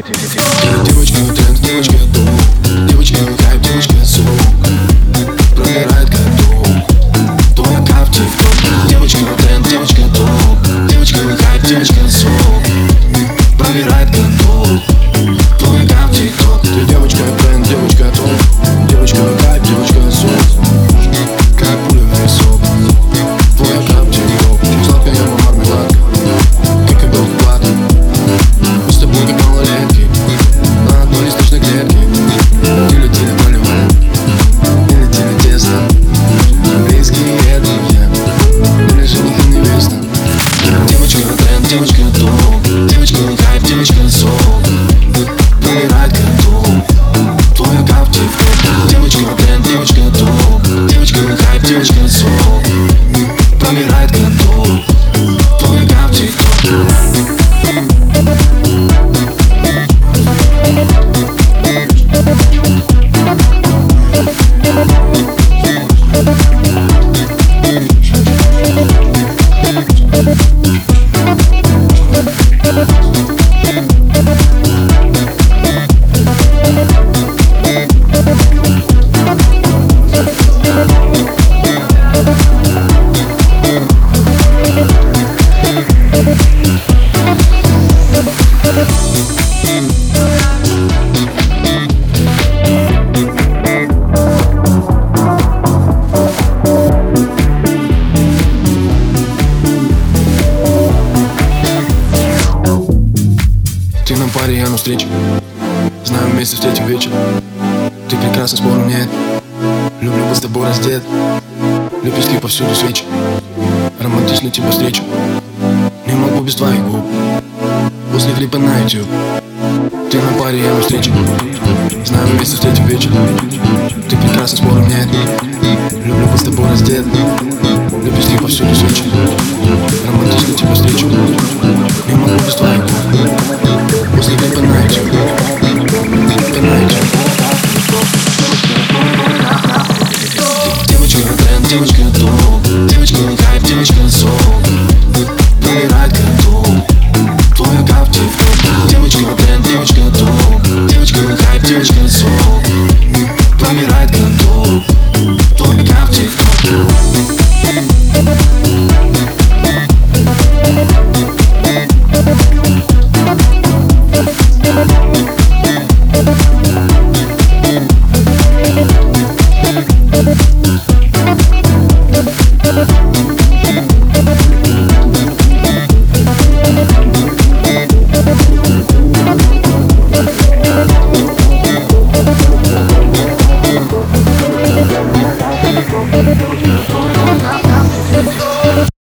って。Ты на паре, я на встрече. Знаю, вместе встретим вечер. Ты прекрасна, спору нет. Люблю быть с тобой раздет. Лепестки повсюду свечи. Романтично тебя встречу могу без твоих губ После клипа на YouTube Ты на паре, я на встрече Знаю вместе встретим вечер Ты прекрасно спором нет Люблю быть с тобой раздет Любишь ты повсюду сочи Романтично тебя встречу я могу без твоих губ После клипа на YouTube Клипа на Девочка тренд, девочка дом, девочка Mm-hmm.